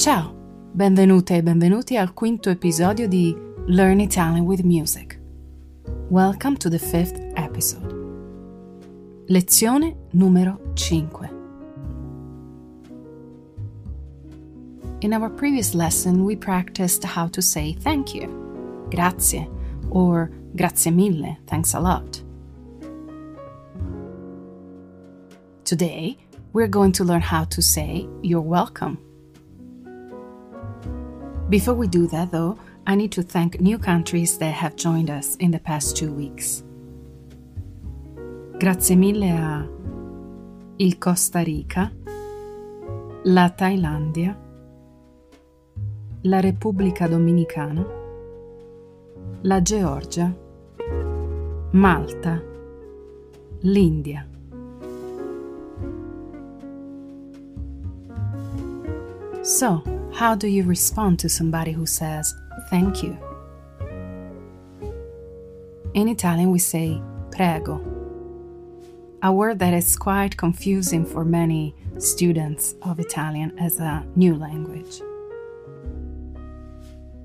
Ciao, benvenute e benvenuti al quinto episodio di Learn Italian with Music. Welcome to the fifth episode. Lezione numero 5. In our previous lesson, we practiced how to say thank you, grazie, or grazie mille, thanks a lot. Today, we're going to learn how to say you're welcome. Before we do that, though, I need to thank new countries that have joined us in the past two weeks. Grazie mille a il Costa Rica, la Thailandia, la Repubblica Dominicana, la Georgia, Malta, l'India. So, how do you respond to somebody who says thank you? In Italian, we say prego, a word that is quite confusing for many students of Italian as a new language.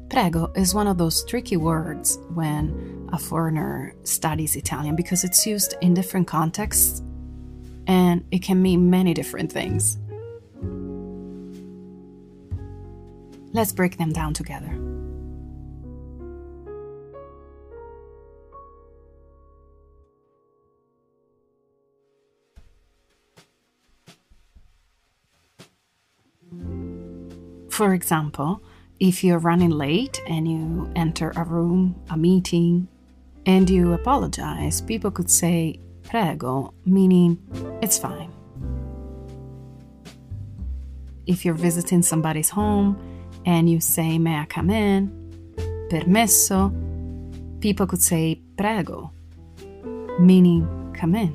Prego is one of those tricky words when a foreigner studies Italian because it's used in different contexts and it can mean many different things. Let's break them down together. For example, if you're running late and you enter a room, a meeting, and you apologize, people could say prego, meaning it's fine. If you're visiting somebody's home and you say, May I come in? Permesso. People could say prego, meaning come in.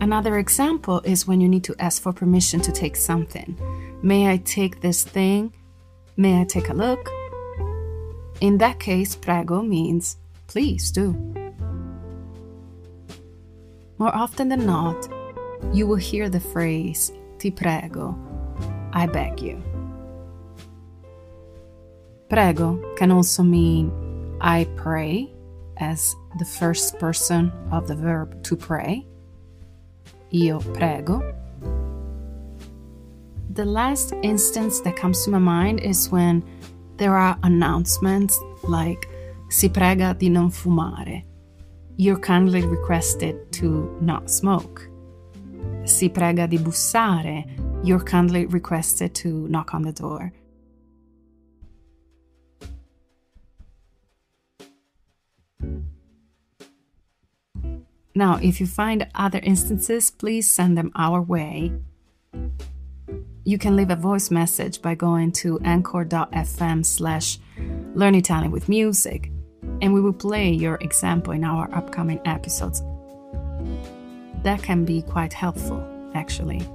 Another example is when you need to ask for permission to take something. May I take this thing? May I take a look? In that case, prego means please do. More often than not, you will hear the phrase ti prego I beg you. Prego can also mean I pray as the first person of the verb to pray. Io prego. The last instance that comes to my mind is when there are announcements like si prega di non fumare. You're kindly requested to not smoke. Si prega di bussare you're kindly requested to knock on the door. Now, if you find other instances, please send them our way. You can leave a voice message by going to anchor.fm slash learn Italian with music, and we will play your example in our upcoming episodes. That can be quite helpful, actually.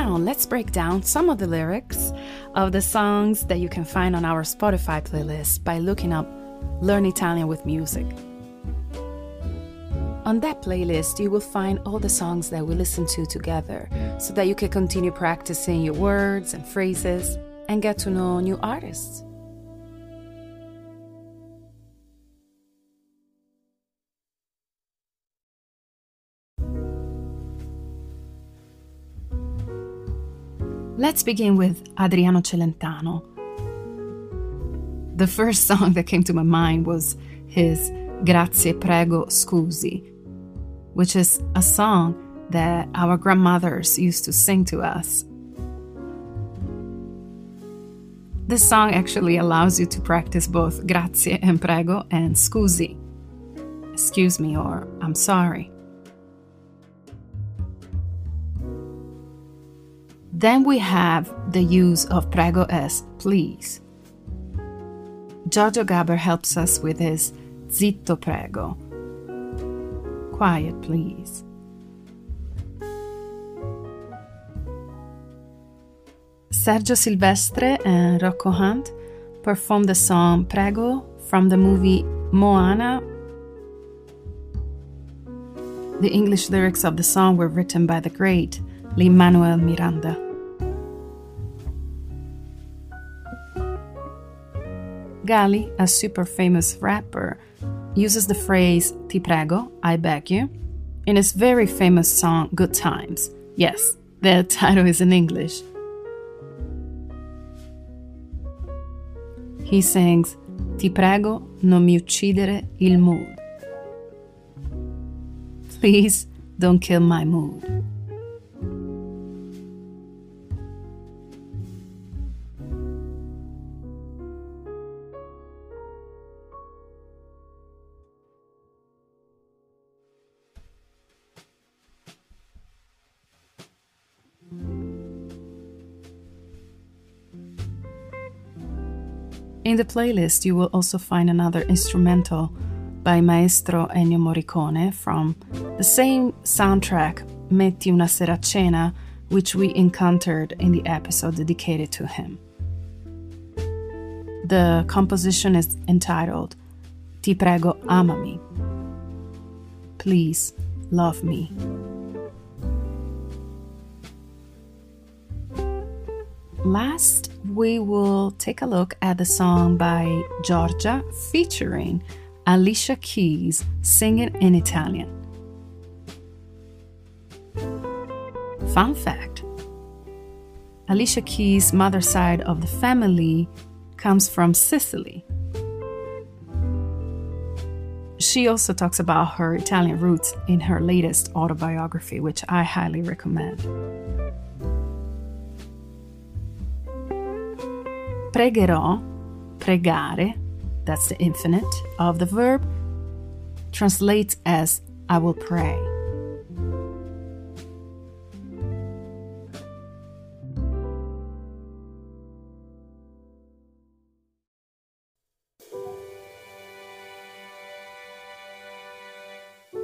Now let's break down some of the lyrics of the songs that you can find on our Spotify playlist by looking up Learn Italian with Music. On that playlist, you will find all the songs that we listen to together so that you can continue practicing your words and phrases and get to know new artists. Let's begin with Adriano Celentano. The first song that came to my mind was his Grazie Prego Scusi, which is a song that our grandmothers used to sing to us. This song actually allows you to practice both grazie and prego and scusi. Excuse me or I'm sorry. Then we have the use of prego as please. Giorgio Gaber helps us with his zitto prego. Quiet, please. Sergio Sylvestre and Rocco Hunt performed the song Prego from the movie Moana The English lyrics of the song were written by the great Lin Manuel Miranda. Ghali, a super famous rapper, uses the phrase Ti prego, I beg you, in his very famous song Good Times. Yes, the title is in English. He sings Ti prego non mi uccidere il mood. Please don't kill my mood. In the playlist, you will also find another instrumental by Maestro Ennio Morricone from the same soundtrack, Metti una sera cena, which we encountered in the episode dedicated to him. The composition is entitled Ti prego amami. Please love me. Last, we will take a look at the song by Giorgia featuring Alicia Keys singing in Italian. Fun fact Alicia Keys' mother side of the family comes from Sicily. She also talks about her Italian roots in her latest autobiography, which I highly recommend. Pregherò, pregare, that's the infinite of the verb, translates as I will pray.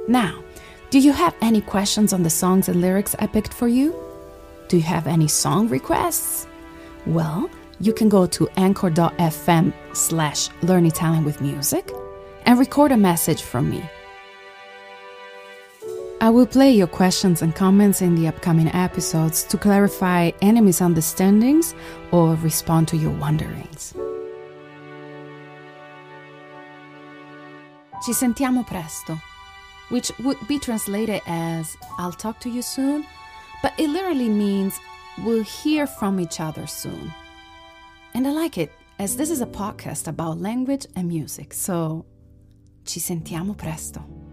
Now, do you have any questions on the songs and lyrics I picked for you? Do you have any song requests? Well, you can go to anchor.fm slash learn Italian with music and record a message from me. I will play your questions and comments in the upcoming episodes to clarify any misunderstandings or respond to your wonderings. Ci sentiamo presto, which would be translated as I'll talk to you soon, but it literally means we'll hear from each other soon. And I like it, as this is a podcast about language and music, so ci sentiamo presto.